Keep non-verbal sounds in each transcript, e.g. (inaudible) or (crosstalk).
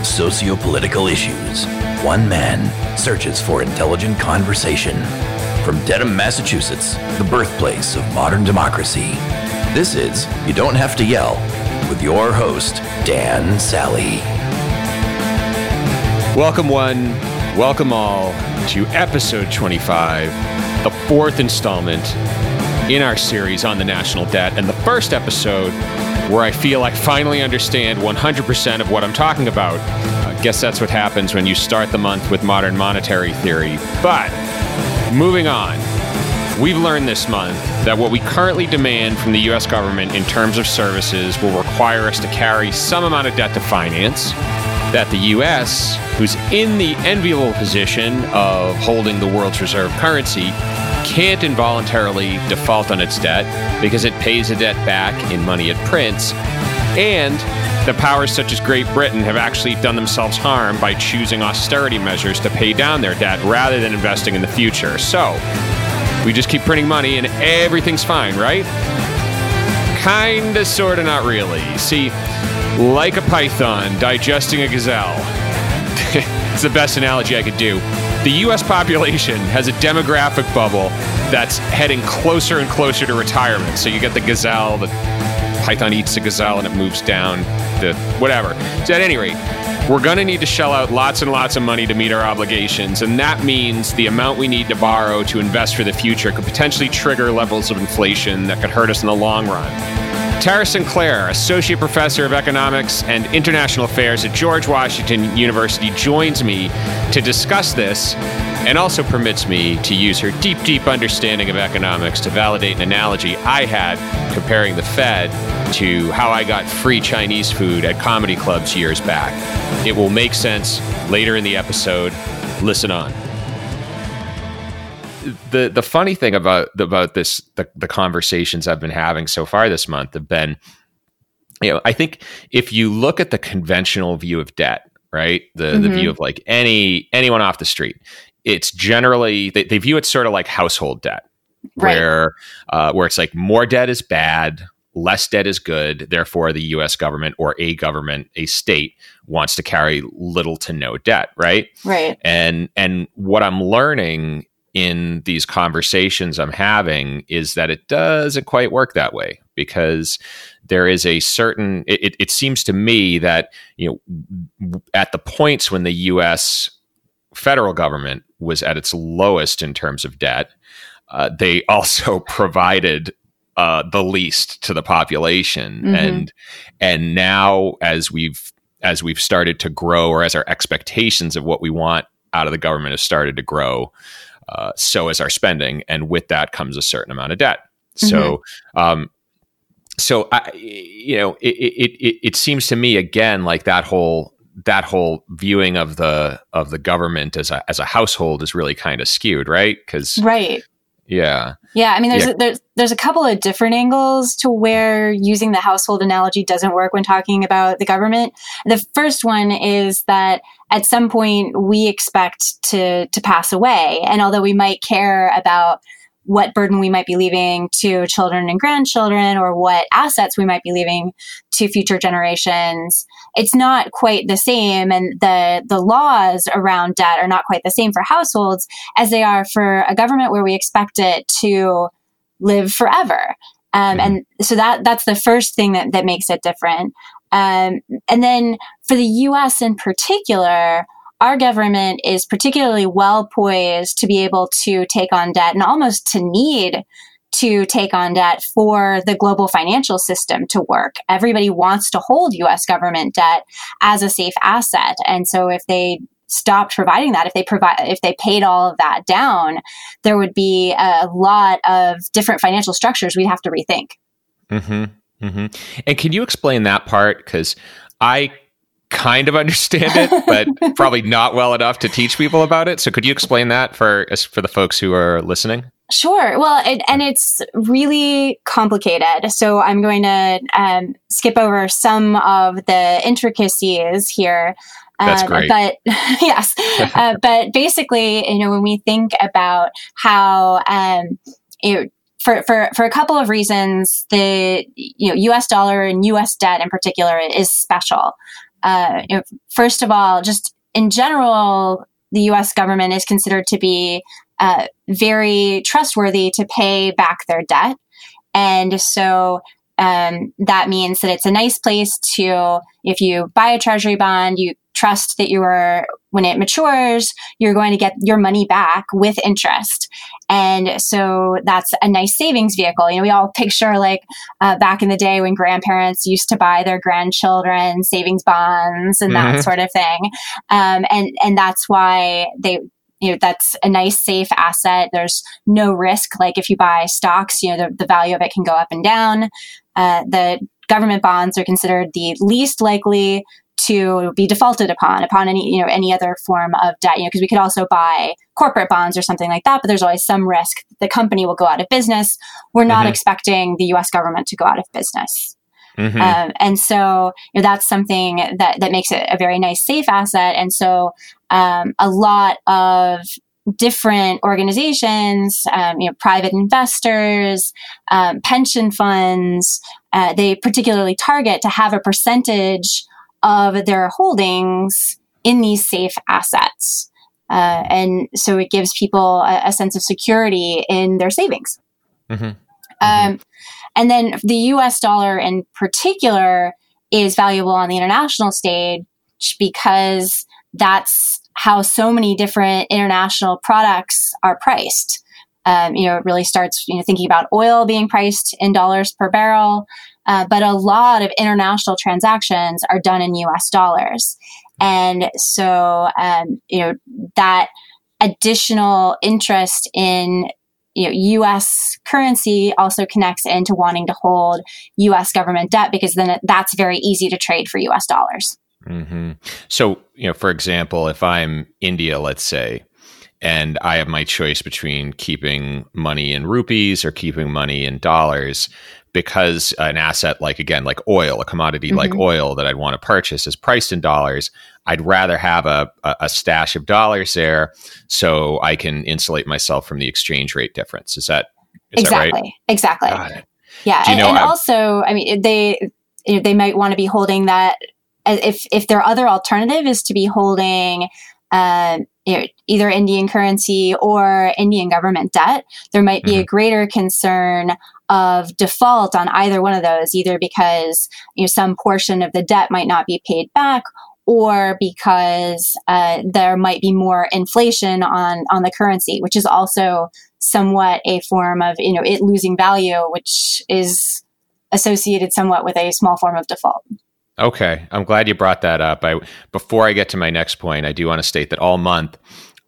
of socio-political issues, one man searches for intelligent conversation. From Dedham, Massachusetts, the birthplace of modern democracy, this is You Don't Have to Yell with your host, Dan Sally. Welcome, one, welcome all to episode 25, the fourth installment in our series on the national debt, and the first episode where I feel I finally understand 100% of what I'm talking about. I guess that's what happens when you start the month with modern monetary theory. But moving on, we've learned this month that what we currently demand from the US government in terms of services will require us to carry some amount of debt to finance. That the US, who's in the enviable position of holding the world's reserve currency, can't involuntarily default on its debt because it pays the debt back in money it prints. And the powers such as Great Britain have actually done themselves harm by choosing austerity measures to pay down their debt rather than investing in the future. So, we just keep printing money and everything's fine, right? Kinda, sorta, not really. See, like a python digesting a gazelle. (laughs) it's the best analogy I could do the US population has a demographic bubble that's heading closer and closer to retirement. So you get the gazelle, the python eats the gazelle and it moves down the whatever. So at any rate, we're going to need to shell out lots and lots of money to meet our obligations, and that means the amount we need to borrow to invest for the future could potentially trigger levels of inflation that could hurt us in the long run. Tara Sinclair, Associate Professor of Economics and International Affairs at George Washington University, joins me to discuss this and also permits me to use her deep, deep understanding of economics to validate an analogy I had comparing the Fed to how I got free Chinese food at comedy clubs years back. It will make sense later in the episode. Listen on the the funny thing about about this the, the conversations I've been having so far this month have been, you know, I think if you look at the conventional view of debt, right, the mm-hmm. the view of like any anyone off the street, it's generally they, they view it sort of like household debt, right. where uh, where it's like more debt is bad, less debt is good. Therefore, the U.S. government or a government, a state, wants to carry little to no debt, right? Right. And and what I'm learning in these conversations I'm having is that it doesn't quite work that way because there is a certain it, it seems to me that you know at the points when the US federal government was at its lowest in terms of debt uh, they (laughs) also provided uh, the least to the population mm-hmm. and and now as we've as we've started to grow or as our expectations of what we want out of the government have started to grow uh, so is our spending, and with that comes a certain amount of debt. So, mm-hmm. um, so I, you know, it, it, it it seems to me again like that whole that whole viewing of the of the government as a as a household is really kind of skewed, right? Because right, yeah. Yeah, I mean there's yeah. A, there's there's a couple of different angles to where using the household analogy doesn't work when talking about the government. The first one is that at some point we expect to to pass away and although we might care about what burden we might be leaving to children and grandchildren or what assets we might be leaving to future generations it's not quite the same. And the the laws around debt are not quite the same for households as they are for a government where we expect it to live forever. Um, mm-hmm. and so that that's the first thing that, that makes it different. Um, and then for the us in particular our government is particularly well poised to be able to take on debt and almost to need to take on debt for the global financial system to work. Everybody wants to hold US government debt as a safe asset. And so if they stopped providing that, if they provide, if they paid all of that down, there would be a lot of different financial structures we'd have to rethink. Mm-hmm. Mm-hmm. And can you explain that part? Because I kind of understand it, but (laughs) probably not well enough to teach people about it. So could you explain that for for the folks who are listening? Sure. Well, it, and it's really complicated. So I'm going to um, skip over some of the intricacies here. That's um, great. But (laughs) yes, uh, (laughs) but basically, you know, when we think about how um, it, for, for, for a couple of reasons, the you know U.S. dollar and U.S. debt in particular is special uh, you know, first of all, just in general, the U.S. government is considered to be uh, very trustworthy to pay back their debt, and so um, that means that it's a nice place to, if you buy a treasury bond, you trust that you are, when it matures, you're going to get your money back with interest. And so that's a nice savings vehicle. You know, we all picture like uh, back in the day when grandparents used to buy their grandchildren savings bonds and mm-hmm. that sort of thing. Um, and, and that's why they, you know that's a nice safe asset there's no risk like if you buy stocks you know the, the value of it can go up and down uh, the government bonds are considered the least likely to be defaulted upon upon any you know any other form of debt you know because we could also buy corporate bonds or something like that but there's always some risk the company will go out of business we're not mm-hmm. expecting the us government to go out of business mm-hmm. um, and so you know, that's something that that makes it a very nice safe asset and so um, a lot of different organizations, um, you know, private investors, um, pension funds. Uh, they particularly target to have a percentage of their holdings in these safe assets. Uh, and so it gives people a, a, sense of security in their savings. Mm-hmm. Um, mm-hmm. and then the US dollar in particular is valuable on the international stage because that's how so many different international products are priced. Um, you know, it really starts, you know, thinking about oil being priced in dollars per barrel, uh, but a lot of international transactions are done in U.S. dollars, and so um, you know that additional interest in you know, U.S. currency also connects into wanting to hold U.S. government debt because then that's very easy to trade for U.S. dollars. Mm-hmm. So, you know, for example, if I'm India, let's say, and I have my choice between keeping money in rupees or keeping money in dollars, because an asset like again like oil a commodity mm-hmm. like oil that i'd want to purchase is priced in dollars i'd rather have a, a, a, stash of dollars there so i can insulate myself from the exchange rate difference is that is exactly that right? exactly yeah and, and also i mean they they might want to be holding that if if their other alternative is to be holding uh, either Indian currency or Indian government debt, there might be mm-hmm. a greater concern of default on either one of those, either because you know some portion of the debt might not be paid back, or because uh, there might be more inflation on on the currency, which is also somewhat a form of you know it losing value, which is associated somewhat with a small form of default. Okay, I'm glad you brought that up. I before I get to my next point, I do want to state that all month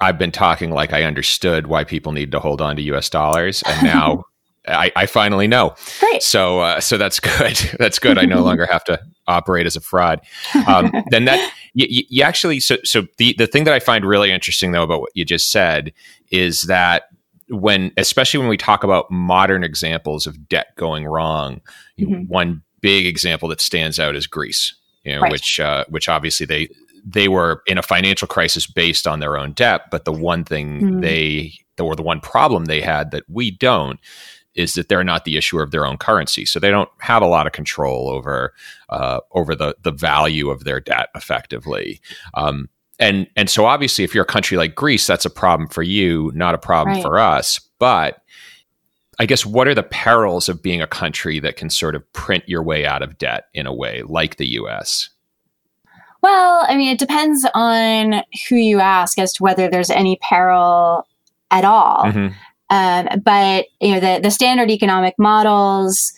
I've been talking like I understood why people need to hold on to U.S. dollars, and now (laughs) I, I, finally know. Great. So uh, so that's good. (laughs) that's good. I no (laughs) longer have to operate as a fraud. Um, then that you, you actually so so the the thing that I find really interesting though about what you just said is that when especially when we talk about modern examples of debt going wrong, mm-hmm. one big example that stands out is Greece, you know, right. which uh, which obviously they they were in a financial crisis based on their own debt, but the one thing mm. they or the one problem they had that we don't is that they're not the issuer of their own currency, so they don't have a lot of control over uh, over the the value of their debt effectively. Um, and and so obviously, if you're a country like Greece, that's a problem for you, not a problem right. for us. But I guess what are the perils of being a country that can sort of print your way out of debt in a way like the US? Well, I mean, it depends on who you ask as to whether there's any peril at all. Mm-hmm. Um, but you know, the the standard economic models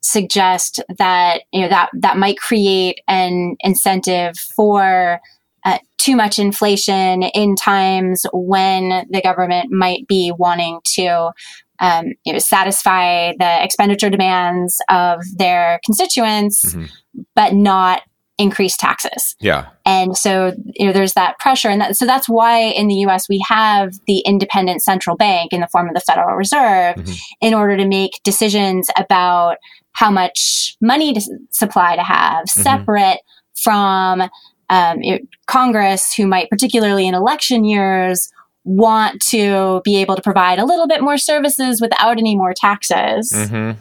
suggest that you know that that might create an incentive for uh, too much inflation in times when the government might be wanting to um, you know, satisfy the expenditure demands of their constituents, mm-hmm. but not increase taxes. Yeah. And so, you know, there's that pressure. And that, so that's why in the US we have the independent central bank in the form of the Federal Reserve mm-hmm. in order to make decisions about how much money to supply to have mm-hmm. separate from um, Congress, who might, particularly in election years, want to be able to provide a little bit more services without any more taxes. Mm-hmm.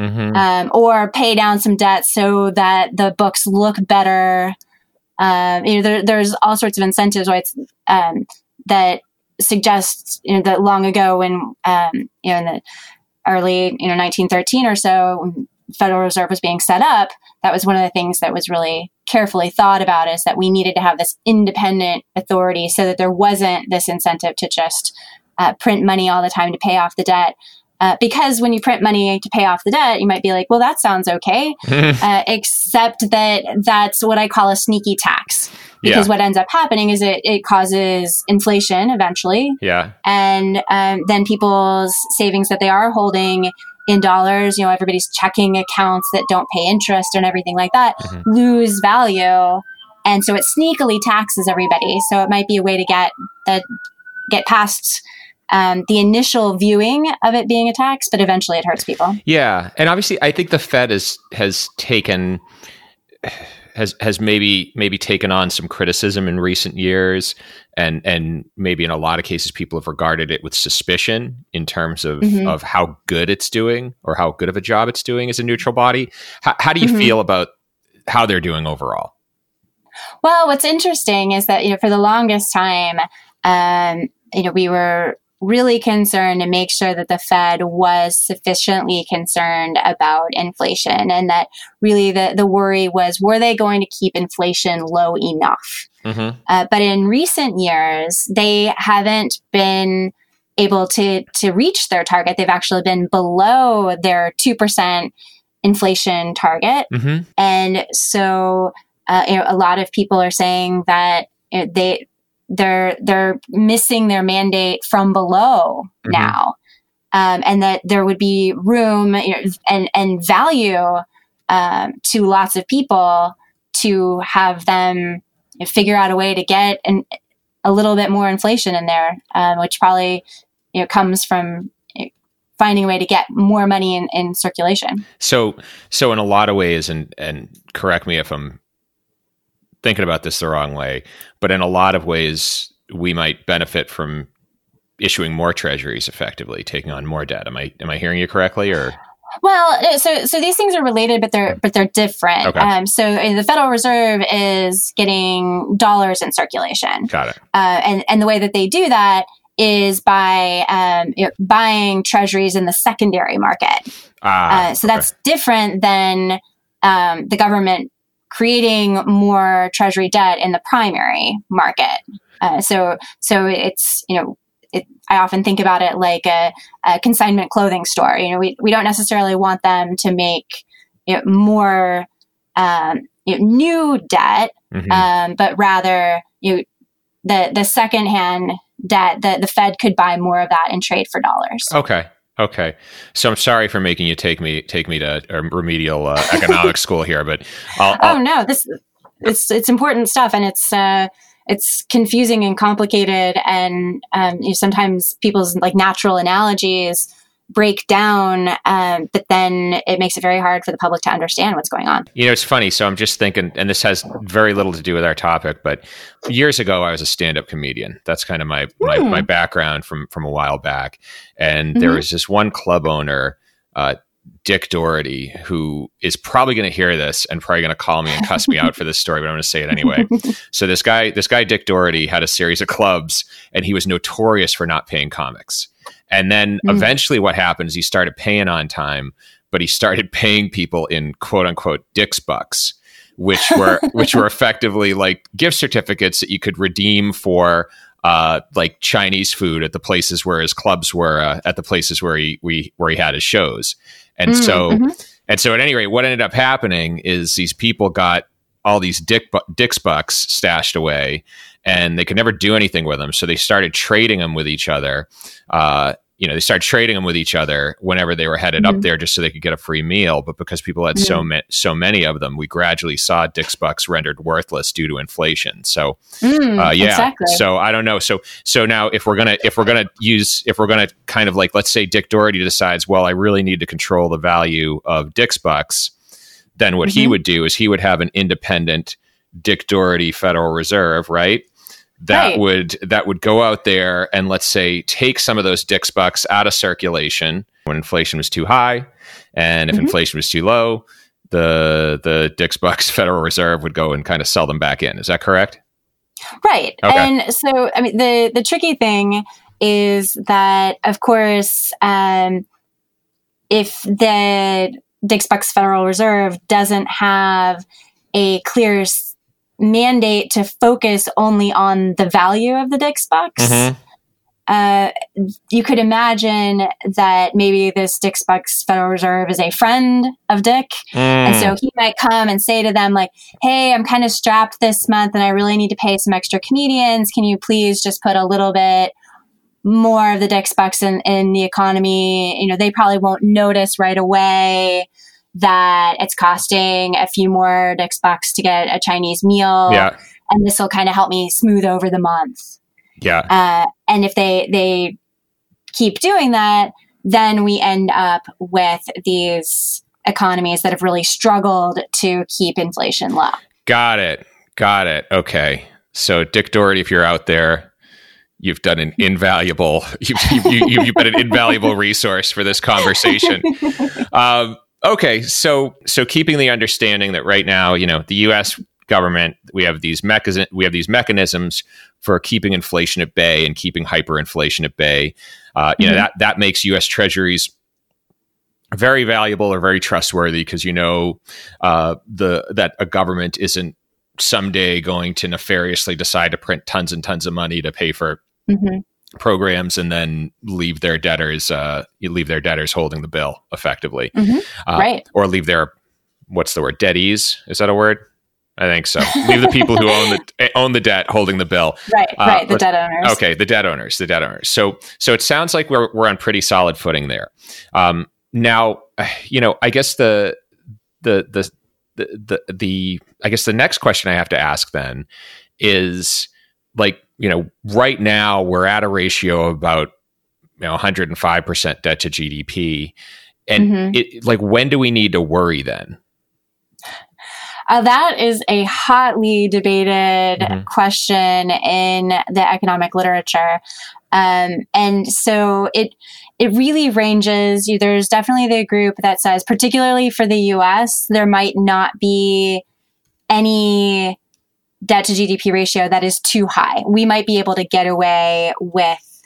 Mm-hmm. Um, or pay down some debt so that the books look better Um, you know, there, there's all sorts of incentives um, that suggests you know that long ago when um, you know in the early you know 1913 or so when Federal Reserve was being set up, that was one of the things that was really carefully thought about is that we needed to have this independent authority so that there wasn't this incentive to just uh, print money all the time to pay off the debt. Uh, because when you print money to pay off the debt, you might be like, well, that sounds okay. (laughs) uh, except that that's what I call a sneaky tax. Because yeah. what ends up happening is it, it causes inflation eventually. Yeah. And um, then people's savings that they are holding in dollars, you know, everybody's checking accounts that don't pay interest and everything like that mm-hmm. lose value. And so it sneakily taxes everybody. So it might be a way to get that get past um, the initial viewing of it being a tax, but eventually it hurts people. Yeah, and obviously, I think the Fed has has taken has has maybe maybe taken on some criticism in recent years, and and maybe in a lot of cases, people have regarded it with suspicion in terms of mm-hmm. of how good it's doing or how good of a job it's doing as a neutral body. How, how do you mm-hmm. feel about how they're doing overall? Well, what's interesting is that you know for the longest time, um, you know, we were really concerned to make sure that the Fed was sufficiently concerned about inflation and that really the, the worry was were they going to keep inflation low enough? Mm-hmm. Uh, but in recent years, they haven't been able to, to reach their target. They've actually been below their 2% inflation target. Mm-hmm. And so uh, you know, a lot of people are saying that they they're they're missing their mandate from below mm-hmm. now, um, and that there would be room you know, and and value um, to lots of people to have them you know, figure out a way to get an, a little bit more inflation in there, um, which probably you know comes from finding a way to get more money in, in circulation. So, so in a lot of ways, and and correct me if I'm thinking about this the wrong way, but in a lot of ways, we might benefit from issuing more treasuries effectively, taking on more debt. Am I am I hearing you correctly, or? Well, uh, so so these things are related, but they're but they're different. Okay. Um, so uh, the Federal Reserve is getting dollars in circulation. Got it. Uh, and and the way that they do that is by um, you know, buying treasuries in the secondary market. Ah, uh, so okay. that's different than um, the government creating more treasury debt in the primary market. Uh, so, so it's, you know, it, I often think about it like a, a, consignment clothing store. You know, we, we don't necessarily want them to make you know, more um, you know, new debt, mm-hmm. um, but rather you know, the the secondhand debt that the Fed could buy more of that and trade for dollars. Okay, Okay, so I'm sorry for making you take me take me to remedial uh, economics (laughs) school here, but I'll, I'll, oh no, this it's it's important stuff, and it's uh, it's confusing and complicated, and um, you know, sometimes people's like natural analogies break down, um, but then it makes it very hard for the public to understand what's going on. You know, it's funny. So I'm just thinking, and this has very little to do with our topic, but years ago I was a stand-up comedian. That's kind of my mm. my, hmm. my, background from from a while back. And mm-hmm. there was this one club owner. Uh, Dick Doherty, who is probably going to hear this and probably going to call me and cuss me out for this story, but I'm going to say it anyway. (laughs) so this guy, this guy Dick Doherty, had a series of clubs, and he was notorious for not paying comics. And then mm. eventually, what happens? He started paying on time, but he started (laughs) paying people in quote unquote Dick's bucks, which were (laughs) which were effectively like gift certificates that you could redeem for uh, like Chinese food at the places where his clubs were, uh, at the places where he we where he had his shows, and mm, so mm-hmm. and so at any rate, what ended up happening is these people got all these dick bu- Dick's bucks stashed away, and they could never do anything with them. So they started trading them with each other. Uh, you know, they started trading them with each other whenever they were headed mm-hmm. up there, just so they could get a free meal. But because people had mm-hmm. so ma- so many of them, we gradually saw Dick's bucks rendered worthless due to inflation. So, mm, uh, yeah. Exactly. So I don't know. So so now if we're gonna if we're gonna use if we're gonna kind of like let's say Dick Doherty decides, well, I really need to control the value of Dick's bucks, then what mm-hmm. he would do is he would have an independent Dick Doherty Federal Reserve, right? That right. would that would go out there and let's say take some of those Dick's bucks out of circulation when inflation was too high, and if mm-hmm. inflation was too low, the the Dick's Bucks (laughs) Federal Reserve would go and kind of sell them back in. Is that correct? Right. Okay. And so, I mean, the the tricky thing is that, of course, um, if the Dick's Bucks Federal Reserve doesn't have a clear mandate to focus only on the value of the Dick's Bucks. Mm-hmm uh, you could imagine that maybe this Dick's Bucks Federal Reserve is a friend of Dick. Mm. And so he might come and say to them, like, hey, I'm kind of strapped this month and I really need to pay some extra comedians. Can you please just put a little bit more of the Dick's Bucks in, in the economy? You know, they probably won't notice right away that it's costing a few more Dick's Bucks to get a Chinese meal. Yeah. And this will kind of help me smooth over the month. Yeah. Uh, and if they they keep doing that, then we end up with these economies that have really struggled to keep inflation low. Got it. Got it. Okay. So Dick Doherty, if you're out there, you've done an invaluable (laughs) you've, you, have been an invaluable resource for this conversation. (laughs) Um, okay, so so keeping the understanding that right now, you know, the U.S. government, we have these mechanism, we have these mechanisms for keeping inflation at bay and keeping hyperinflation at bay. Uh, you mm-hmm. know that that makes U.S. Treasuries very valuable or very trustworthy because you know uh, the that a government isn't someday going to nefariously decide to print tons and tons of money to pay for mm-hmm. Programs and then leave their debtors uh, you leave their debtors holding the bill effectively, mm-hmm. uh, right? Or leave their what's the word deadies? Is that a word? I think so. Leave the people who own the (laughs) eh, own the debt holding the bill. Right, uh, right. The debt owners. Okay, the debt owners. The debt owners. So, so it sounds like we're we're on pretty solid footing there. Um, now, (sighs) you know, I guess the the the the the, the I guess the next question I have to ask then is like you know right now we're at a ratio of about you know 105 percent debt to GDP, and mm-hmm. it like when do we need to worry then? Uh, that is a hotly debated mm-hmm. question in the economic literature. Um, and so it it really ranges. There's definitely the group that says, particularly for the U.S., there might not be any debt to GDP ratio that is too high. We might be able to get away with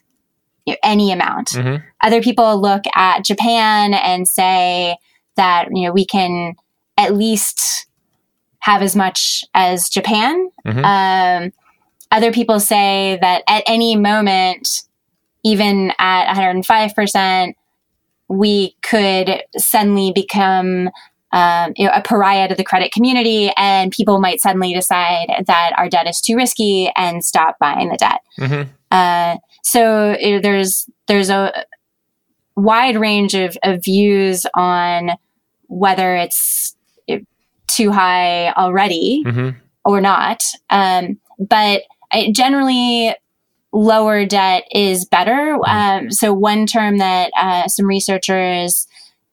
you know, any amount. Mm-hmm. Other people look at Japan and say that you know we can at least have as much as Japan. Mm-hmm. Um, other people say that at any moment, even at 105%, we could suddenly become um, you know, a pariah to the credit community, and people might suddenly decide that our debt is too risky and stop buying the debt. Mm-hmm. Uh, so you know, there's there's a wide range of, of views on whether it's too high already mm-hmm. or not. Um, but I, generally, lower debt is better. Mm-hmm. Um, so, one term that uh, some researchers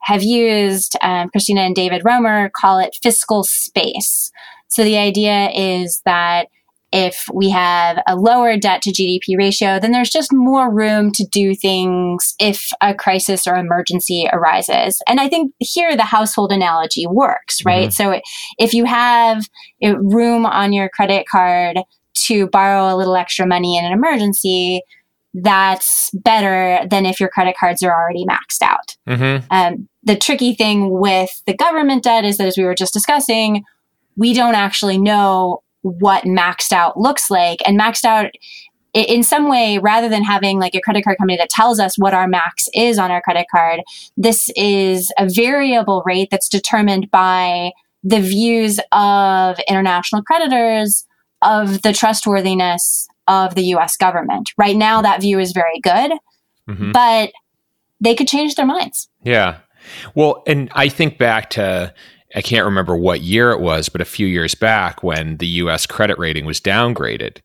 have used, um, Christina and David Romer, call it fiscal space. So, the idea is that if we have a lower debt to GDP ratio, then there's just more room to do things if a crisis or emergency arises. And I think here the household analogy works, right? Mm-hmm. So if you have room on your credit card to borrow a little extra money in an emergency, that's better than if your credit cards are already maxed out. Mm-hmm. Um, the tricky thing with the government debt is that, as we were just discussing, we don't actually know what maxed out looks like. And maxed out in some way, rather than having like a credit card company that tells us what our max is on our credit card, this is a variable rate that's determined by the views of international creditors of the trustworthiness of the US government. Right now, that view is very good, mm-hmm. but they could change their minds. Yeah. Well, and I think back to I can't remember what year it was, but a few years back when the US credit rating was downgraded.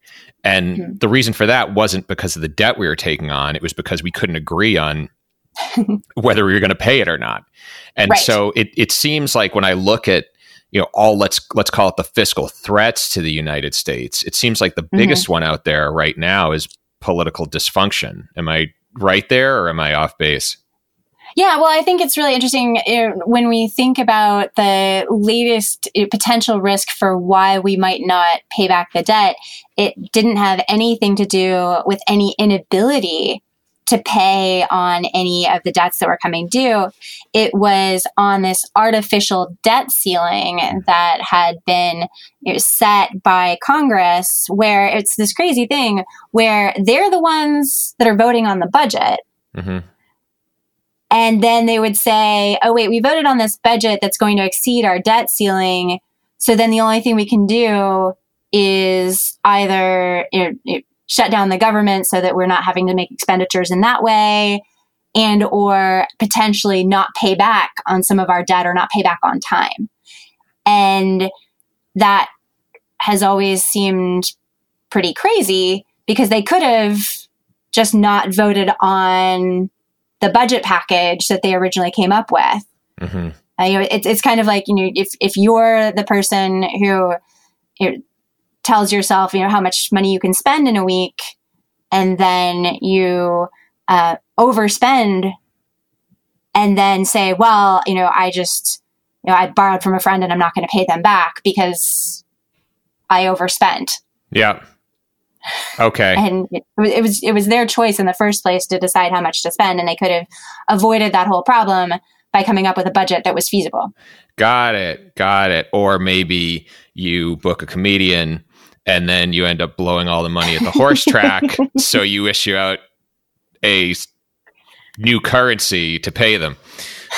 And mm-hmm. the reason for that wasn't because of the debt we were taking on, it was because we couldn't agree on (laughs) whether we were going to pay it or not. And right. so it, it seems like when I look at you know all let's let's call it the fiscal threats to the United States, it seems like the mm-hmm. biggest one out there right now is political dysfunction. Am I right there or am I off base? Yeah, well, I think it's really interesting uh, when we think about the latest uh, potential risk for why we might not pay back the debt. It didn't have anything to do with any inability to pay on any of the debts that were coming due. It was on this artificial debt ceiling that had been set by Congress, where it's this crazy thing where they're the ones that are voting on the budget. Mm-hmm. And then they would say, oh, wait, we voted on this budget that's going to exceed our debt ceiling. So then the only thing we can do is either you know, shut down the government so that we're not having to make expenditures in that way and or potentially not pay back on some of our debt or not pay back on time. And that has always seemed pretty crazy because they could have just not voted on the budget package that they originally came up with. Mm-hmm. Uh, you know, it's it's kind of like you know if if you're the person who you know, tells yourself you know how much money you can spend in a week, and then you uh, overspend, and then say, well, you know, I just you know I borrowed from a friend and I'm not going to pay them back because I overspent. Yeah. Okay. (laughs) and it, it, was it was their choice in the first place to decide how much to spend, and they could have avoided that whole problem by coming up with a budget that was feasible. Got it. Got it. Or maybe you book a comedian and then you end up blowing all the money at the horse track, (laughs) so you issue out a new currency to pay them.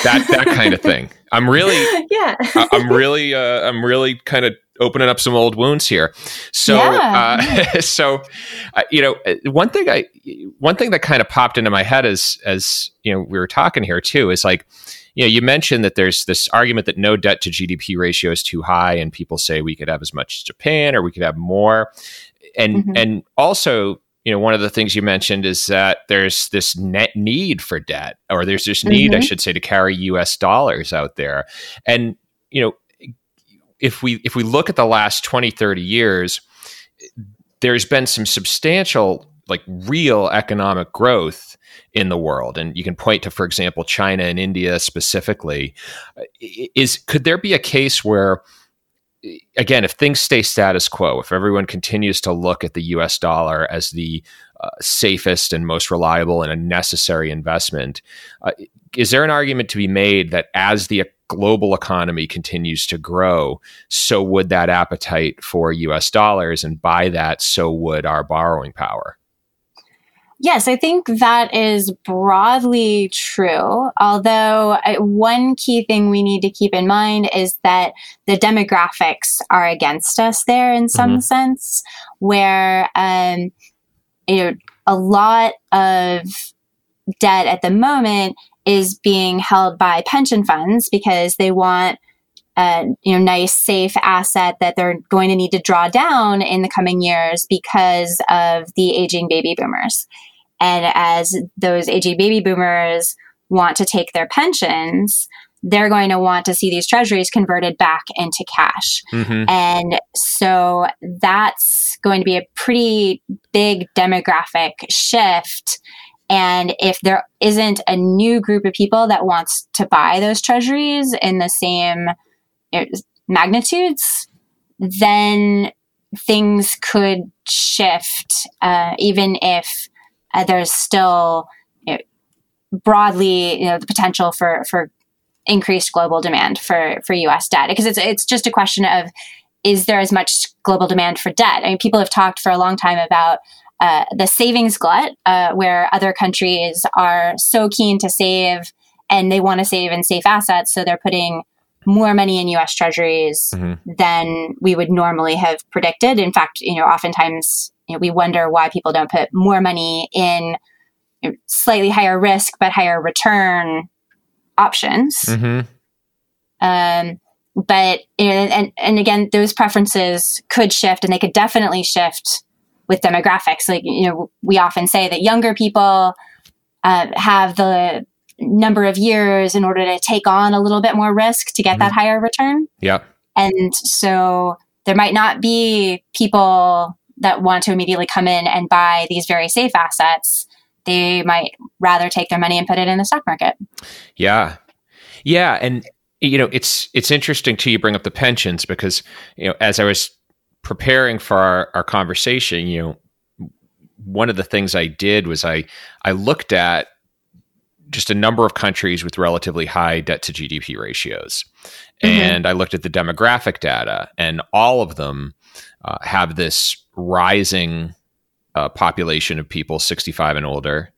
That that kind of thing. I'm really (laughs) yeah. I'm really uh, I'm really kind of opening up some old wounds here. So, yeah. uh, (laughs) so uh, you know, uh, one thing I one thing that kind of popped into my head as as you know we were talking here too is like you know you mentioned that there's this argument that no debt to GDP ratio is too high, and people say we could have as much as Japan or we could have more, and mm-hmm. and also you know, one of the things you mentioned is that there's this net need for debt, or there's this need, mm-hmm. I should say, to carry U.S. dollars out there. And you know, if we if we look at the last 20 30 years there's been some substantial like real economic growth in the world and you can point to for example China and India specifically is could there be a case where again if things stay status quo if everyone continues to look at the US dollar as the uh, safest and most reliable and a necessary investment uh, is there an argument to be made that as the global economy continues to grow, so would that appetite for US dollars. And by that, so would our borrowing power. Yes, I think that is broadly true. Although, uh, one key thing we need to keep in mind is that the demographics are against us there in some mm-hmm. sense, where um, you know, a lot of debt at the moment is being held by pension funds because they want a you know nice safe asset that they're going to need to draw down in the coming years because of the aging baby boomers. And as those aging baby boomers want to take their pensions, they're going to want to see these treasuries converted back into cash. Mm-hmm. And so that's going to be a pretty big demographic shift and if there isn't a new group of people that wants to buy those treasuries in the same magnitudes, then things could shift, uh, even if uh, there's still you know, broadly you know, the potential for, for increased global demand for, for U.S. debt. Because it's, it's just a question of is there as much global demand for debt? I mean, people have talked for a long time about uh, the savings glut, uh, where other countries are so keen to save and they want to save in safe assets, so they're putting more money in U.S. Treasuries mm-hmm. than we would normally have predicted. In fact, you know, oftentimes you know, we wonder why people don't put more money in slightly higher risk but higher return options. Mm-hmm. Um, but you know, and and again, those preferences could shift, and they could definitely shift with demographics. Like, you know, we often say that younger people uh, have the number of years in order to take on a little bit more risk to get mm-hmm. that higher return. Yeah. And so there might not be people that want to immediately come in and buy these very safe assets. they might rather take their money and put it in the stock market. Yeah. Yeah. And, you know, it's, it's interesting to you bring up the pensions because, you know, as I was preparing for our, our conversation, you know, one of the things I did was I, I looked at just a number of countries with relatively high debt to GDP ratios. Mm-hmm. And I looked at the demographic data, and all of them uh, have this rising uh, population of people 65 and older,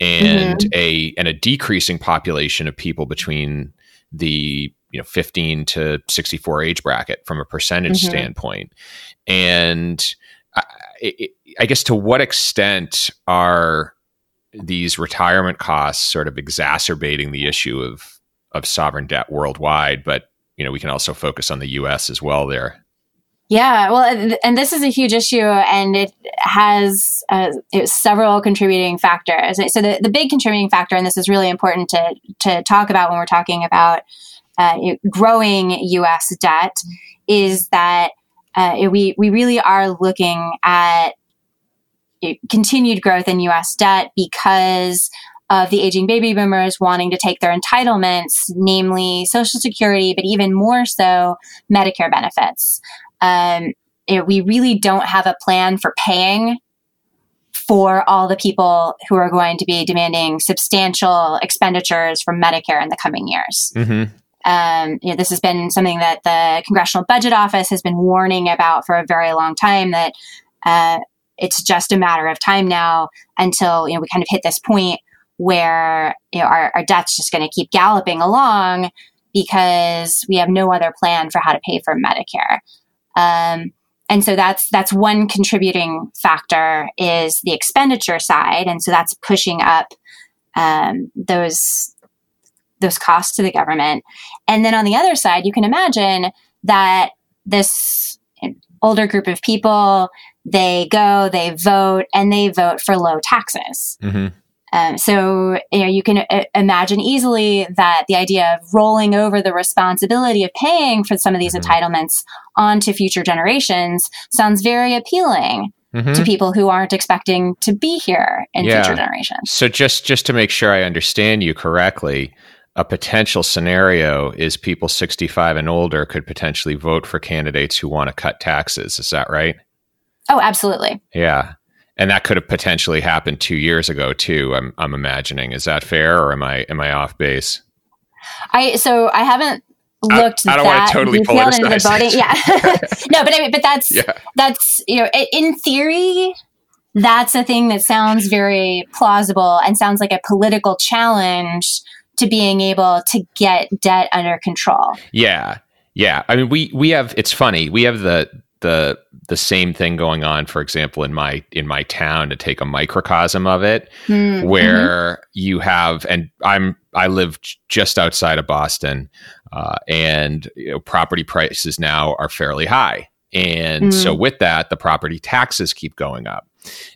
and mm-hmm. a and a decreasing population of people between the you know 15 to 64 age bracket from a percentage mm-hmm. standpoint. And I, I guess to what extent are these retirement costs sort of exacerbating the issue of of sovereign debt worldwide, but you know we can also focus on the U.S. as well there. Yeah, well, and this is a huge issue, and it has uh, it several contributing factors. So the, the big contributing factor, and this is really important to to talk about when we're talking about uh, growing U.S. debt, is that uh, we we really are looking at continued growth in US debt because of the aging baby boomers wanting to take their entitlements, namely Social Security, but even more so Medicare benefits. Um, we really don't have a plan for paying for all the people who are going to be demanding substantial expenditures from Medicare in the coming years. Mm-hmm. Um, you know, this has been something that the Congressional Budget Office has been warning about for a very long time. That uh, it's just a matter of time now until you know we kind of hit this point where you know, our, our debt's just going to keep galloping along because we have no other plan for how to pay for Medicare. Um, and so that's that's one contributing factor is the expenditure side, and so that's pushing up um, those those costs to the government. And then on the other side, you can imagine that this older group of people they go, they vote, and they vote for low taxes. Mm-hmm. Um, so you know you can uh, imagine easily that the idea of rolling over the responsibility of paying for some of these mm-hmm. entitlements onto future generations sounds very appealing mm-hmm. to people who aren't expecting to be here in yeah. future generations. So just just to make sure I understand you correctly, a potential scenario is people 65 and older could potentially vote for candidates who want to cut taxes. Is that right? Oh, absolutely. Yeah. And that could have potentially happened two years ago too. I'm, I'm imagining. Is that fair, or am I am I off base? I so I haven't looked I, I don't want to totally into the voting. Yeah, (laughs) no, but I mean, but that's yeah. that's you know, in theory, that's a thing that sounds very plausible and sounds like a political challenge to being able to get debt under control. Yeah, yeah. I mean, we we have. It's funny. We have the the the same thing going on for example in my in my town to take a microcosm of it mm, where mm-hmm. you have and i'm i live just outside of boston uh, and you know, property prices now are fairly high and mm. so with that the property taxes keep going up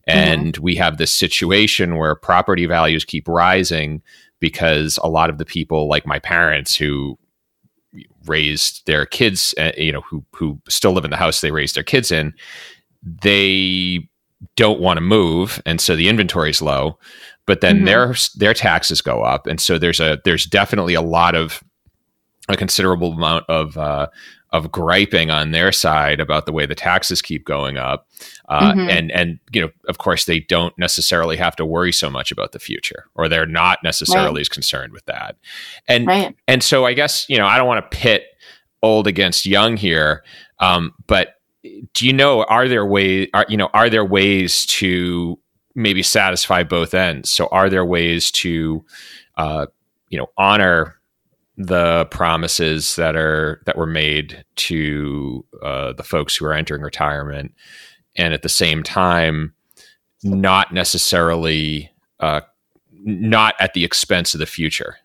and mm-hmm. we have this situation where property values keep rising because a lot of the people like my parents who raised their kids, uh, you know, who who still live in the house they raised their kids in, they don't want to move, and so the inventory is low. But then mm-hmm. their their taxes go up, and so there's a there's definitely a lot of a considerable amount of uh, of griping on their side about the way the taxes keep going up, uh, mm-hmm. and and you know, of course, they don't necessarily have to worry so much about the future, or they're not necessarily right. as concerned with that, and right. and so I guess you know I don't want to pit old against young here, um, but do you know are there ways are you know are there ways to maybe satisfy both ends? So are there ways to uh, you know honor the promises that are that were made to uh, the folks who are entering retirement, and at the same time, not necessarily uh, not at the expense of the future.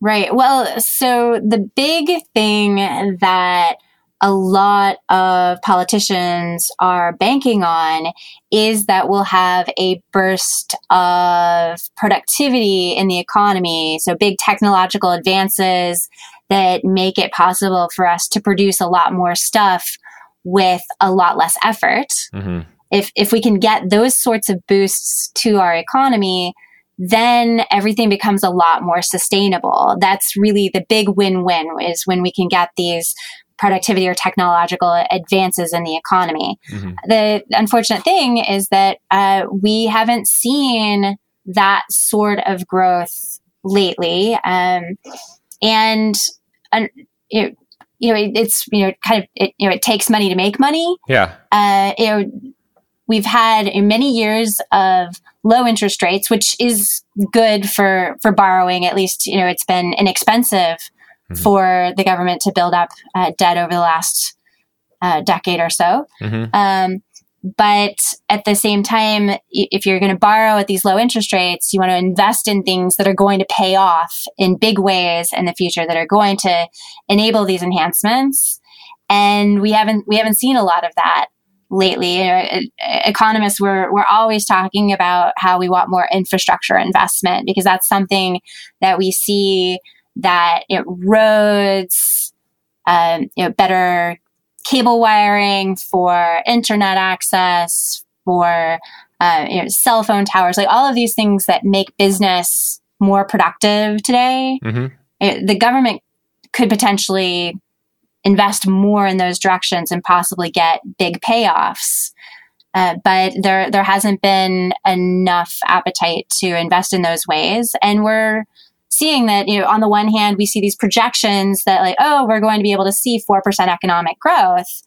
Right. Well, so the big thing that a lot of politicians are banking on is that we'll have a burst of productivity in the economy. So, big technological advances that make it possible for us to produce a lot more stuff with a lot less effort. Mm-hmm. if if we can get those sorts of boosts to our economy, then everything becomes a lot more sustainable. That's really the big win-win is when we can get these productivity or technological advances in the economy. Mm-hmm. The unfortunate thing is that uh, we haven't seen that sort of growth lately, um, and uh, it, you know it, it's you know kind of it, you know it takes money to make money. Yeah. Uh, you know, we've had many years of low interest rates, which is good for for borrowing. At least you know it's been inexpensive mm-hmm. for the government to build up uh, debt over the last uh, decade or so. Mm-hmm. Um, but at the same time, if you're going to borrow at these low interest rates, you want to invest in things that are going to pay off in big ways in the future that are going to enable these enhancements. And we haven't we haven't seen a lot of that lately. economists were we're always talking about how we want more infrastructure investment because that's something that we see that you know, roads, um, you know, better cable wiring for internet access, for uh, you know, cell phone towers, like all of these things that make business more productive today. Mm-hmm. It, the government could potentially invest more in those directions and possibly get big payoffs. Uh, but there there hasn't been enough appetite to invest in those ways, and we're seeing that you know on the one hand we see these projections that like oh we're going to be able to see four percent economic growth,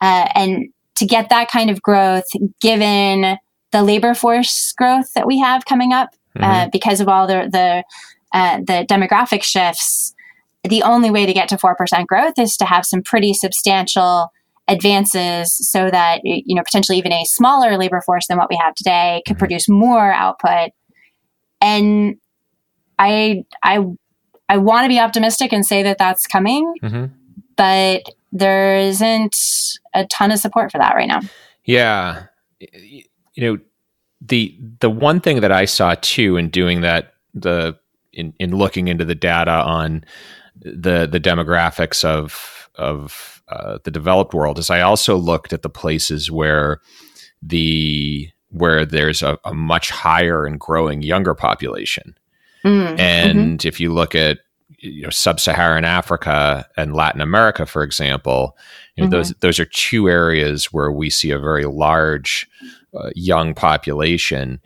uh, and to get that kind of growth, given the labor force growth that we have coming up uh, mm-hmm. uh, because of all the the uh, the demographic shifts, the only way to get to 4% growth is to have some pretty substantial advances so that you know potentially even a smaller labor force than what we have today could mm-hmm. produce more output and i i i want to be optimistic and say that that's coming mm-hmm. but there isn't a ton of support for that right now yeah you know the the one thing that i saw too in doing that the in in looking into the data on the the demographics of of uh, the developed world is I also looked at the places where the where there's a, a much higher and growing younger population. Mm, and mm-hmm. if you look at you know sub-Saharan Africa and Latin America, for example, you know, mm-hmm. those those are two areas where we see a very large uh, young population.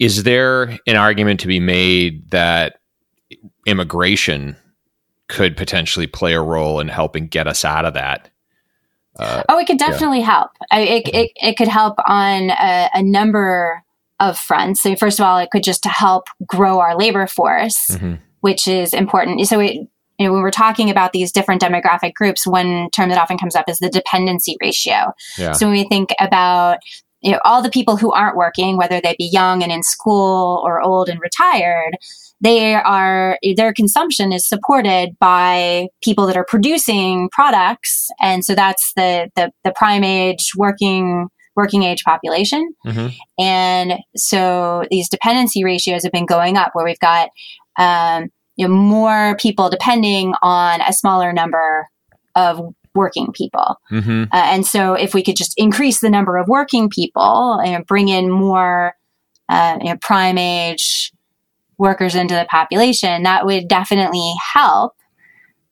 Is there an argument to be made that immigration could potentially play a role in helping get us out of that. Uh, oh, it could definitely yeah. help. I, it, it, it could help on a, a, number of fronts. So, first of all, it could just help grow our labor force, mm-hmm. which is important. So, it, you know, when we're talking about these different demographic groups, one term that often comes up is the dependency ratio. Yeah. So, when we think about you know, all the people who aren't working, whether they be young and in school or old and retired, they are their consumption is supported by people that are producing products and so that's the the, the prime age working working age population mm-hmm. and so these dependency ratios have been going up where we've got um, you know, more people depending on a smaller number of working people. Mm-hmm. Uh, and so if we could just increase the number of working people and bring in more uh, you know, prime age workers into the population, that would definitely help.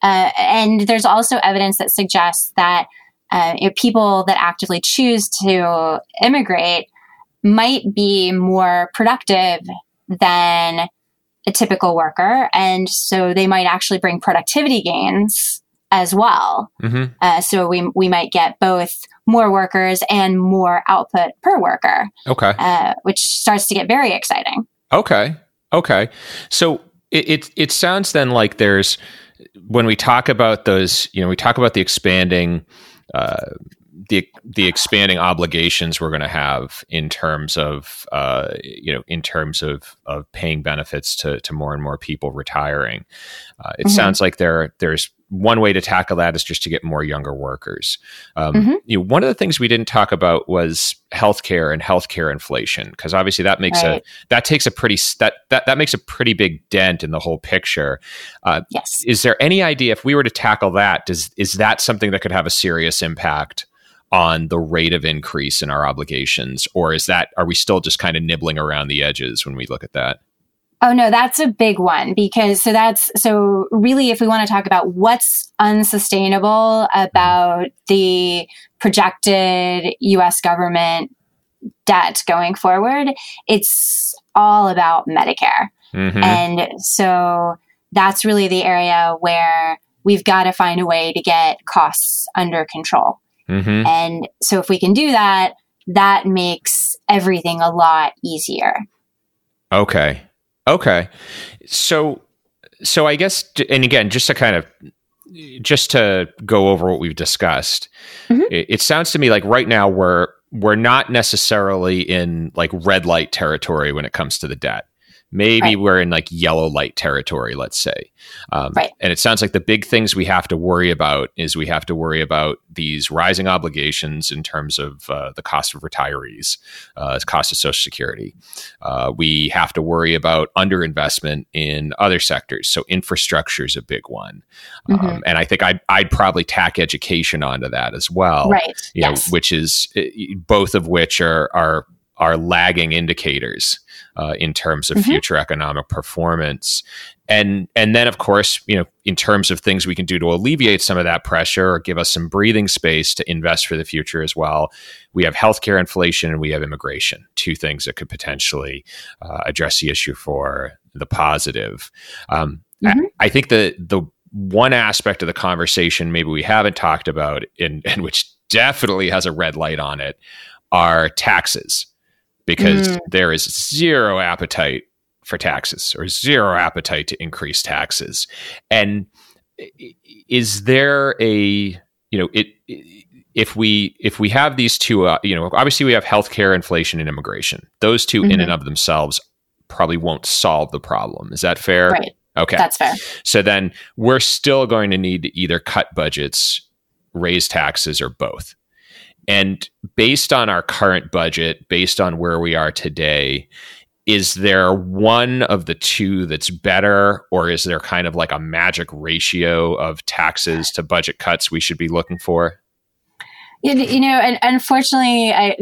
Uh, and there's also evidence that suggests that uh, people that actively choose to immigrate might be more productive than a typical worker. And so they might actually bring productivity gains as well. Mm-hmm. Uh, so we, we might get both more workers and more output per worker. Okay. Uh, which starts to get very exciting. Okay. Okay. So it, it, it sounds then like there's when we talk about those, you know, we talk about the expanding uh, the the expanding obligations we're going to have in terms of uh, you know in terms of of paying benefits to to more and more people retiring. Uh, it mm-hmm. sounds like there there's one way to tackle that is just to get more younger workers. Um, mm-hmm. you know, one of the things we didn't talk about was healthcare and healthcare inflation because obviously that makes right. a that takes a pretty that, that that makes a pretty big dent in the whole picture. Uh, yes. Is there any idea if we were to tackle that? Does is that something that could have a serious impact on the rate of increase in our obligations, or is that are we still just kind of nibbling around the edges when we look at that? Oh no, that's a big one because so that's so really if we want to talk about what's unsustainable about the projected US government debt going forward, it's all about Medicare. Mm-hmm. And so that's really the area where we've got to find a way to get costs under control. Mm-hmm. And so if we can do that, that makes everything a lot easier. Okay. Okay. So so I guess and again just to kind of just to go over what we've discussed. Mm-hmm. It, it sounds to me like right now we're we're not necessarily in like red light territory when it comes to the debt. Maybe right. we're in like yellow light territory, let's say. Um, right. And it sounds like the big things we have to worry about is we have to worry about these rising obligations in terms of uh, the cost of retirees, uh, cost of Social Security. Uh, we have to worry about underinvestment in other sectors. So infrastructure is a big one. Mm-hmm. Um, and I think I'd, I'd probably tack education onto that as well. Right. You yes. know, which is both of which are, are are lagging indicators uh, in terms of mm-hmm. future economic performance. And and then of course, you know, in terms of things we can do to alleviate some of that pressure or give us some breathing space to invest for the future as well, we have healthcare inflation and we have immigration, two things that could potentially uh, address the issue for the positive. Um, mm-hmm. I, I think the the one aspect of the conversation maybe we haven't talked about, and, and which definitely has a red light on it, are taxes because mm. there is zero appetite for taxes or zero appetite to increase taxes. And is there a you know it, if we if we have these two uh, you know obviously we have healthcare inflation and immigration those 2 mm-hmm. in and mm-hmm. of themselves probably won't solve the problem is that fair right okay that's fair so then we're still going to need to either cut budgets raise taxes or both and based on our current budget, based on where we are today, is there one of the two that's better, or is there kind of like a magic ratio of taxes to budget cuts we should be looking for? You, know, and unfortunately, I,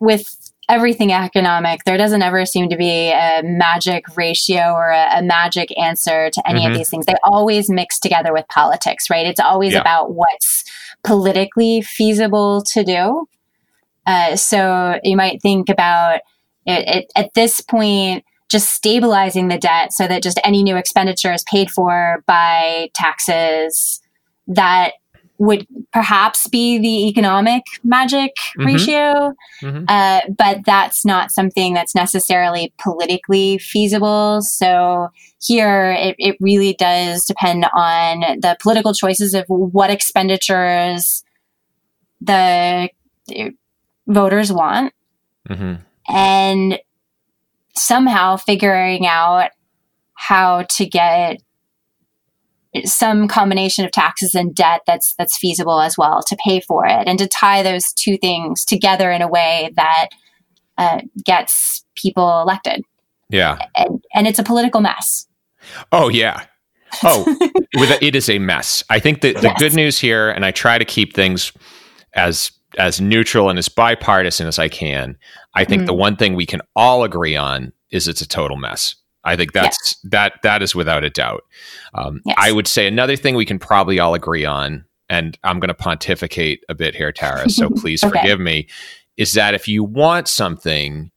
with everything economic, there doesn't ever seem to be a magic ratio or a, a magic answer to any mm-hmm. of these things. They always mix together with politics, right? It's always yeah. about what's politically feasible to do. Uh, so you might think about it, it, at this point, just stabilizing the debt so that just any new expenditure is paid for by taxes that would perhaps be the economic magic mm-hmm. ratio, mm-hmm. Uh, but that's not something that's necessarily politically feasible. So here, it, it really does depend on the political choices of what expenditures the voters want, mm-hmm. and somehow figuring out how to get some combination of taxes and debt that's that's feasible as well to pay for it and to tie those two things together in a way that uh, gets people elected. Yeah. And, and it's a political mess. Oh yeah. Oh (laughs) it is a mess. I think that the yes. good news here and i try to keep things as as neutral and as bipartisan as i can i think mm. the one thing we can all agree on is it's a total mess I think that's yeah. that that is without a doubt. Um, yes. I would say another thing we can probably all agree on, and I'm going to pontificate a bit here, Tara. So (laughs) please okay. forgive me. Is that if you want something,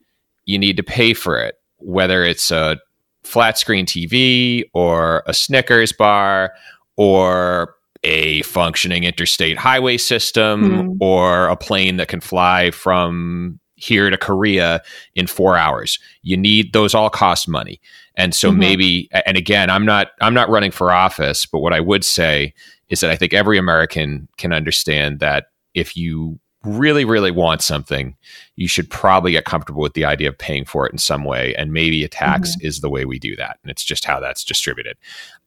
you need to pay for it, whether it's a flat screen TV or a Snickers bar or a functioning interstate highway system mm. or a plane that can fly from here to Korea in four hours. You need those all cost money. And so mm-hmm. maybe and again, I'm not I'm not running for office, but what I would say is that I think every American can understand that if you really, really want something, you should probably get comfortable with the idea of paying for it in some way. And maybe a tax mm-hmm. is the way we do that. And it's just how that's distributed.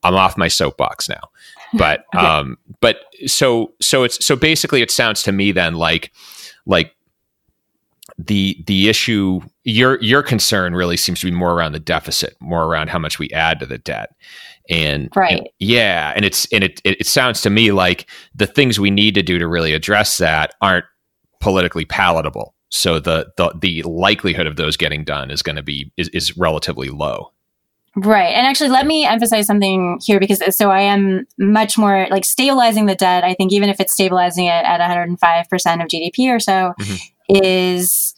I'm off my soapbox now. (laughs) But okay. um but so so it's so basically it sounds to me then like like the the issue your your concern really seems to be more around the deficit, more around how much we add to the debt. And, right. And, yeah, and it's and it, it it sounds to me like the things we need to do to really address that aren't politically palatable. So the the the likelihood of those getting done is going to be is, is relatively low. Right. And actually, let me emphasize something here because so I am much more like stabilizing the debt. I think even if it's stabilizing it at 105% of GDP or so mm-hmm. Is,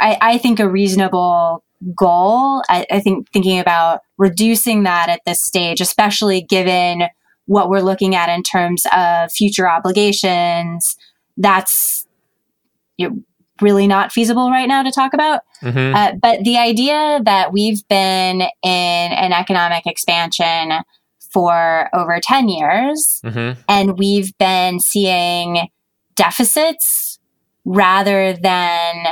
I, I, think, a reasonable goal. I, I think thinking about reducing that at this stage, especially given what we're looking at in terms of future obligations, that's you know, really not feasible right now to talk about. Mm-hmm. Uh, but the idea that we've been in an economic expansion for over 10 years mm-hmm. and we've been seeing deficits rather than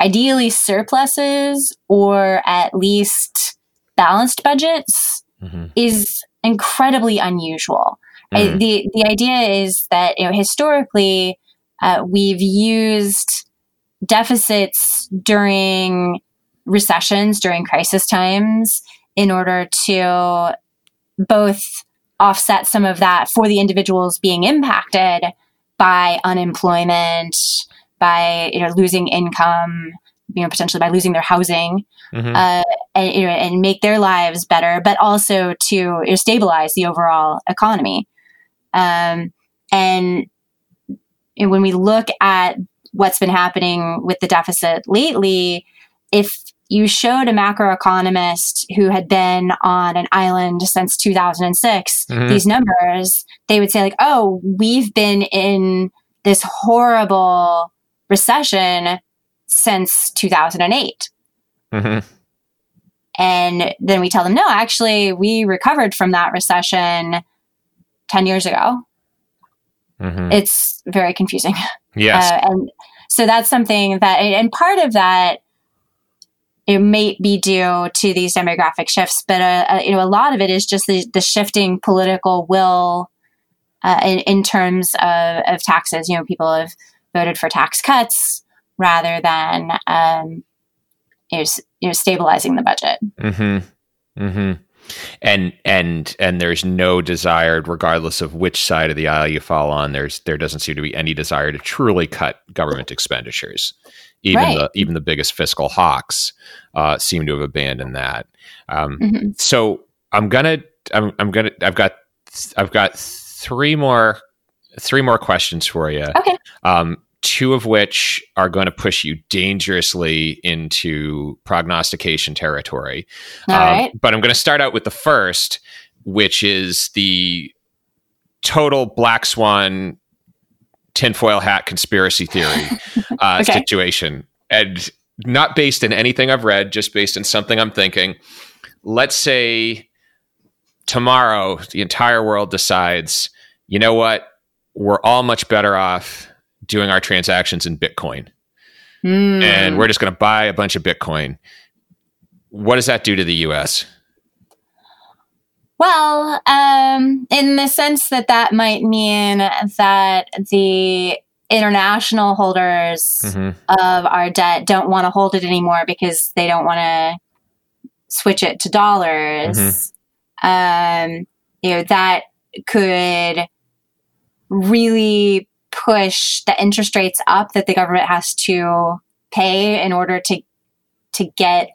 ideally surpluses or at least balanced budgets mm-hmm. is incredibly unusual. I, mm. the the idea is that you know historically uh, we've used deficits during recessions, during crisis times, in order to both offset some of that for the individuals being impacted by unemployment, by you know losing income, you know potentially by losing their housing, mm-hmm. uh, and, you know, and make their lives better, but also to you know, stabilize the overall economy. Um, and when we look at what's been happening with the deficit lately, if you showed a macroeconomist who had been on an island since 2006 mm-hmm. these numbers, they would say, like, oh, we've been in this horrible recession since 2008. Mm-hmm. And then we tell them, no, actually, we recovered from that recession 10 years ago. Mm-hmm. It's very confusing. Yes. Uh, and so that's something that, and part of that, it may be due to these demographic shifts, but uh, uh, you know a lot of it is just the, the shifting political will uh, in, in, terms of, of, taxes. You know, people have voted for tax cuts rather than um, you, know, you know stabilizing the budget. Mm-hmm. Mm-hmm and and and there's no desire regardless of which side of the aisle you fall on there's there doesn't seem to be any desire to truly cut government expenditures even right. the even the biggest fiscal hawks uh, seem to have abandoned that um, mm-hmm. so i'm gonna I'm, I'm gonna i've got i've got three more three more questions for you okay um, two of which are going to push you dangerously into prognostication territory. All um, right. But I'm going to start out with the first, which is the total black swan tinfoil hat conspiracy theory (laughs) uh, okay. situation. And not based in anything I've read, just based in something I'm thinking. Let's say tomorrow the entire world decides, you know what? We're all much better off doing our transactions in Bitcoin. Mm. And we're just going to buy a bunch of Bitcoin. What does that do to the US? Well, um, in the sense that that might mean that the international holders mm-hmm. of our debt don't want to hold it anymore because they don't want to switch it to dollars. Mm-hmm. Um, you know, that could really push the interest rates up that the government has to pay in order to to get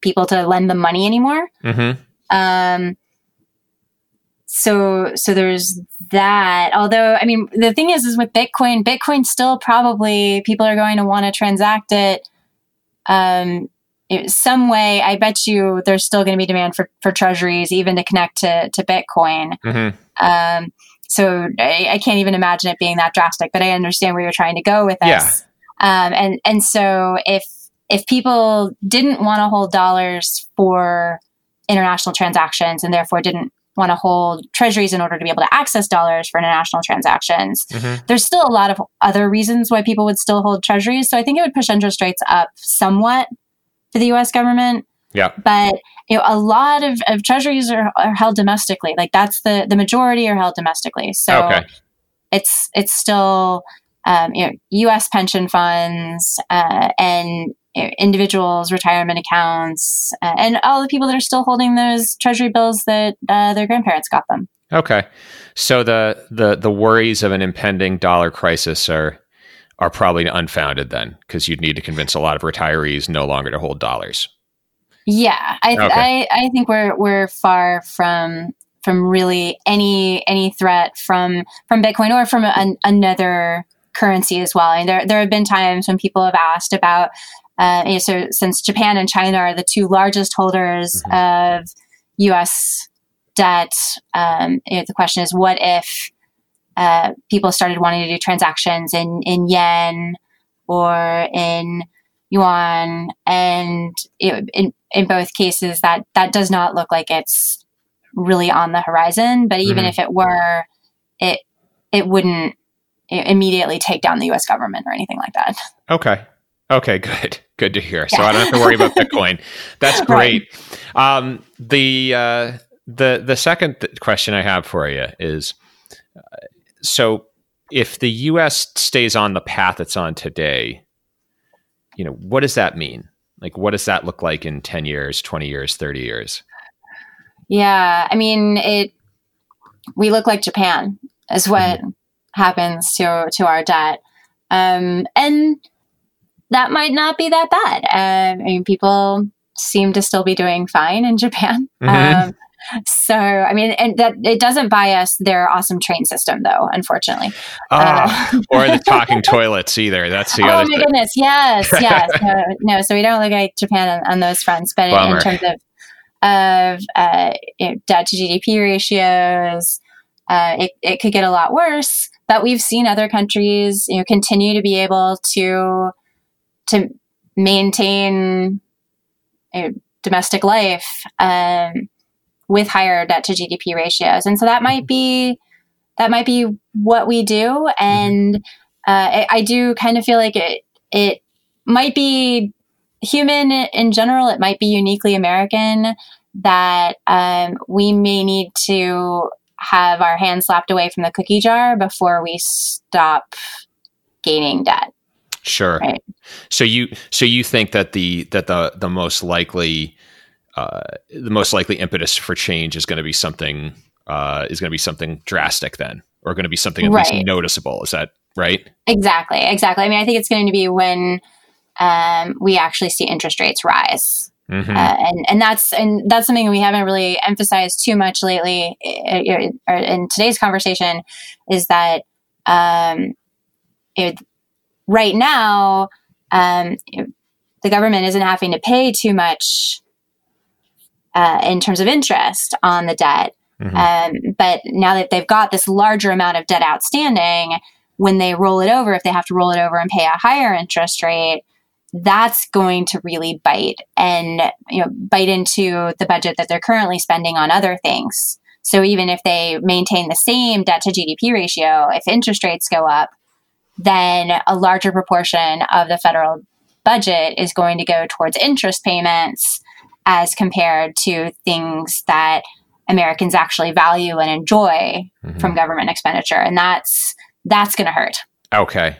people to lend them money anymore. Mm-hmm. Um, so so there's that. Although I mean, the thing is, is with Bitcoin, Bitcoin still probably people are going to want to transact it. Um, some way, I bet you there's still going to be demand for, for treasuries, even to connect to, to Bitcoin. Mm-hmm. Um, so I, I, can't even imagine it being that drastic, but I understand where you're trying to go with this. Yeah. Um, and, and so if, if people didn't want to hold dollars for international transactions and therefore didn't want to hold treasuries in order to be able to access dollars for international transactions. Mm-hmm. There's still a lot of other reasons why people would still hold treasuries. So I think it would push interest rates up somewhat for the US government. Yeah. But you know, a lot of, of treasuries are, are held domestically. Like that's the the majority are held domestically. So okay. it's it's still um, you know U.S. pension funds uh, and you know, individuals' retirement accounts uh, and all the people that are still holding those treasury bills that uh, their grandparents got them. Okay, so the the the worries of an impending dollar crisis are are probably unfounded then because you'd need to convince a lot of retirees no longer to hold dollars. Yeah, I th- okay. I, I think we're we're far from from really any any threat from from Bitcoin or from an, another currency as well. And there there have been times when people have asked about uh, you know, so since Japan and China are the two largest holders mm-hmm. of U.S. debt, um, you know, the question is, what if uh, people started wanting to do transactions in in yen or in yuan, and it, in in both cases, that that does not look like it's really on the horizon. But even mm-hmm. if it were, it it wouldn't immediately take down the U.S. government or anything like that. Okay. Okay, good. (laughs) Good to hear. Yeah. So I don't have to worry about Bitcoin. That's (laughs) great. Right. Um, the uh, the the second th- question I have for you is uh, so if the U.S. stays on the path it's on today, you know, what does that mean? Like, what does that look like in ten years, twenty years, thirty years? Yeah, I mean, it. We look like Japan, is what mm-hmm. happens to to our debt, um, and that might not be that bad. Um, I mean, people seem to still be doing fine in Japan. Mm-hmm. Um, so, I mean, and that it doesn't buy us their awesome train system, though, unfortunately. Uh, or the (laughs) talking toilets either. That's the oh other. Oh my thing. goodness! Yes, (laughs) yes. no, no, so we don't look like Japan on, on those fronts, but in, in, terms of of uh, you know, debt to GDP ratios, uh, it, it could get a lot worse. But we've seen other countries, you know, continue to be able to to maintain a domestic life um, with higher debt to GDP ratios, and so that might be that might be what we do. And uh, I, I do kind of feel like it it might be human in general. It might be uniquely American that um, we may need to have our hands slapped away from the cookie jar before we stop gaining debt. Sure. Right. So you so you think that the that the the most likely uh, the most likely impetus for change is going to be something uh, is going to be something drastic then, or going to be something at right. least noticeable. Is that right? Exactly. Exactly. I mean, I think it's going to be when um, we actually see interest rates rise. Mm-hmm. Uh, and and that's and that's something we haven't really emphasized too much lately in, in today's conversation is that um, it, right now, um, the government isn't having to pay too much uh, in terms of interest on the debt. Mm-hmm. Um, but now that they've got this larger amount of debt outstanding, when they roll it over, if they have to roll it over and pay a higher interest rate, that's going to really bite and you know bite into the budget that they're currently spending on other things. So even if they maintain the same debt to GDP ratio, if interest rates go up, then a larger proportion of the federal budget is going to go towards interest payments as compared to things that Americans actually value and enjoy mm-hmm. from government expenditure and that's that's going to hurt. Okay.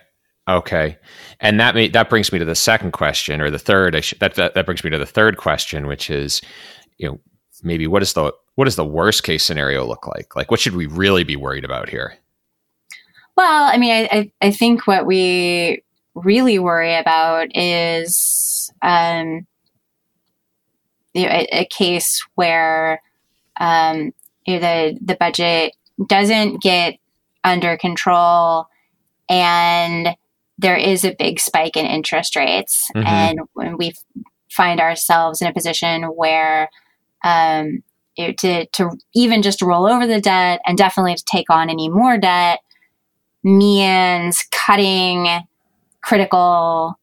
Okay. And that may, that brings me to the second question or the third sh- that, that that brings me to the third question which is you know maybe what is the what does the worst case scenario look like? Like what should we really be worried about here? Well, I mean, I, I, think what we really worry about is um, you know, a, a, case where um, you know, the the budget doesn't get under control, and there is a big spike in interest rates, mm-hmm. and when we find ourselves in a position where um, to to even just roll over the debt and definitely to take on any more debt means cutting critical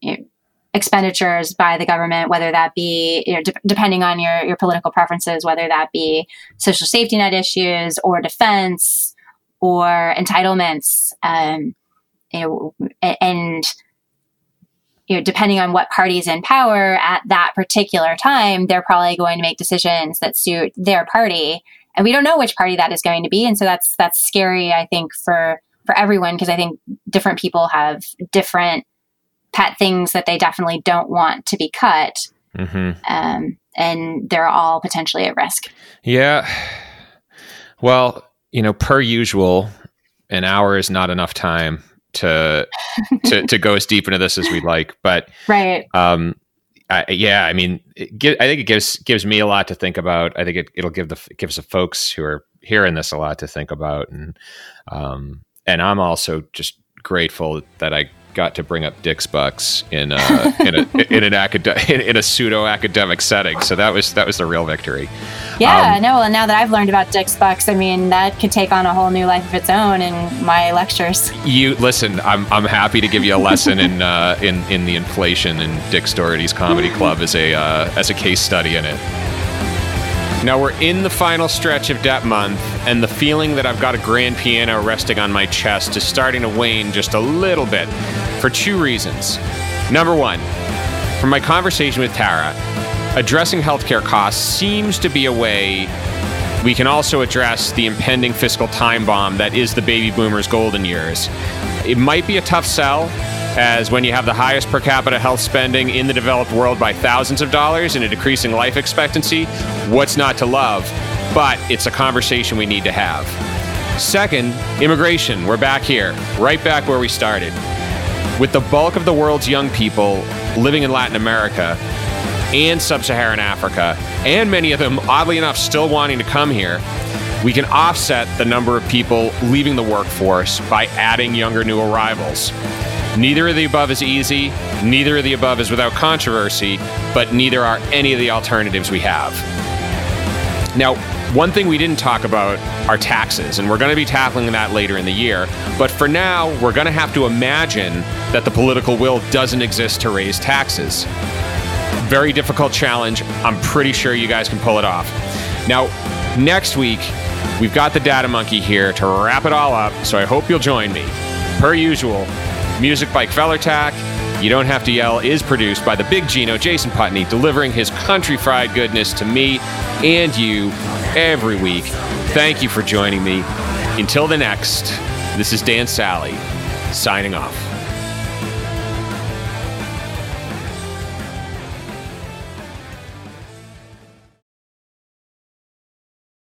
you know, expenditures by the government, whether that be, you know, de- depending on your, your political preferences, whether that be social safety net issues or defense or entitlements, um, you know, and you know, depending on what party's in power at that particular time, they're probably going to make decisions that suit their party. And we don't know which party that is going to be. And so that's that's scary i think for for everyone because i think different people have different pet things that they definitely don't want to be cut mm-hmm. um, and they're all potentially at risk yeah well you know per usual an hour is not enough time to (laughs) to to go as deep into this as we'd like. But right. Um, I, yeah, I mean, I think it gives gives me a lot to think about. I think it, it'll give the gives the folks who are hearing this a lot to think about, and um, and I'm also just grateful that I got to bring up Dick's bucks in a, in a (laughs) in an academic in, in, a pseudo academic setting. So that was that was the real victory. Yeah, um, no. And now that I've learned about Dick's bucks, I mean that could take on a whole new life of its own in my lectures. You listen. I'm I'm happy to give you a lesson in uh, in in the inflation in Dick Doherty's comedy club as a uh, as a case study in it. Now we're in the final stretch of Debt Month, and the feeling that I've got a grand piano resting on my chest is starting to wane just a little bit for two reasons. Number one, from my conversation with Tara, addressing healthcare costs seems to be a way we can also address the impending fiscal time bomb that is the baby boomers' golden years. It might be a tough sell, as when you have the highest per capita health spending in the developed world by thousands of dollars and a decreasing life expectancy, what's not to love? But it's a conversation we need to have. Second, immigration. We're back here, right back where we started. With the bulk of the world's young people living in Latin America and sub Saharan Africa, and many of them, oddly enough, still wanting to come here, we can offset the number of people leaving the workforce by adding younger new arrivals. Neither of the above is easy, neither of the above is without controversy, but neither are any of the alternatives we have. Now, one thing we didn't talk about are taxes, and we're going to be tackling that later in the year. But for now, we're going to have to imagine that the political will doesn't exist to raise taxes. Very difficult challenge. I'm pretty sure you guys can pull it off. Now, next week, we've got the Data Monkey here to wrap it all up, so I hope you'll join me. Per usual, Music by Quellertac. You Don't Have to Yell is produced by the big Gino, Jason Putney, delivering his country fried goodness to me and you every week. Thank you for joining me. Until the next, this is Dan Sally, signing off.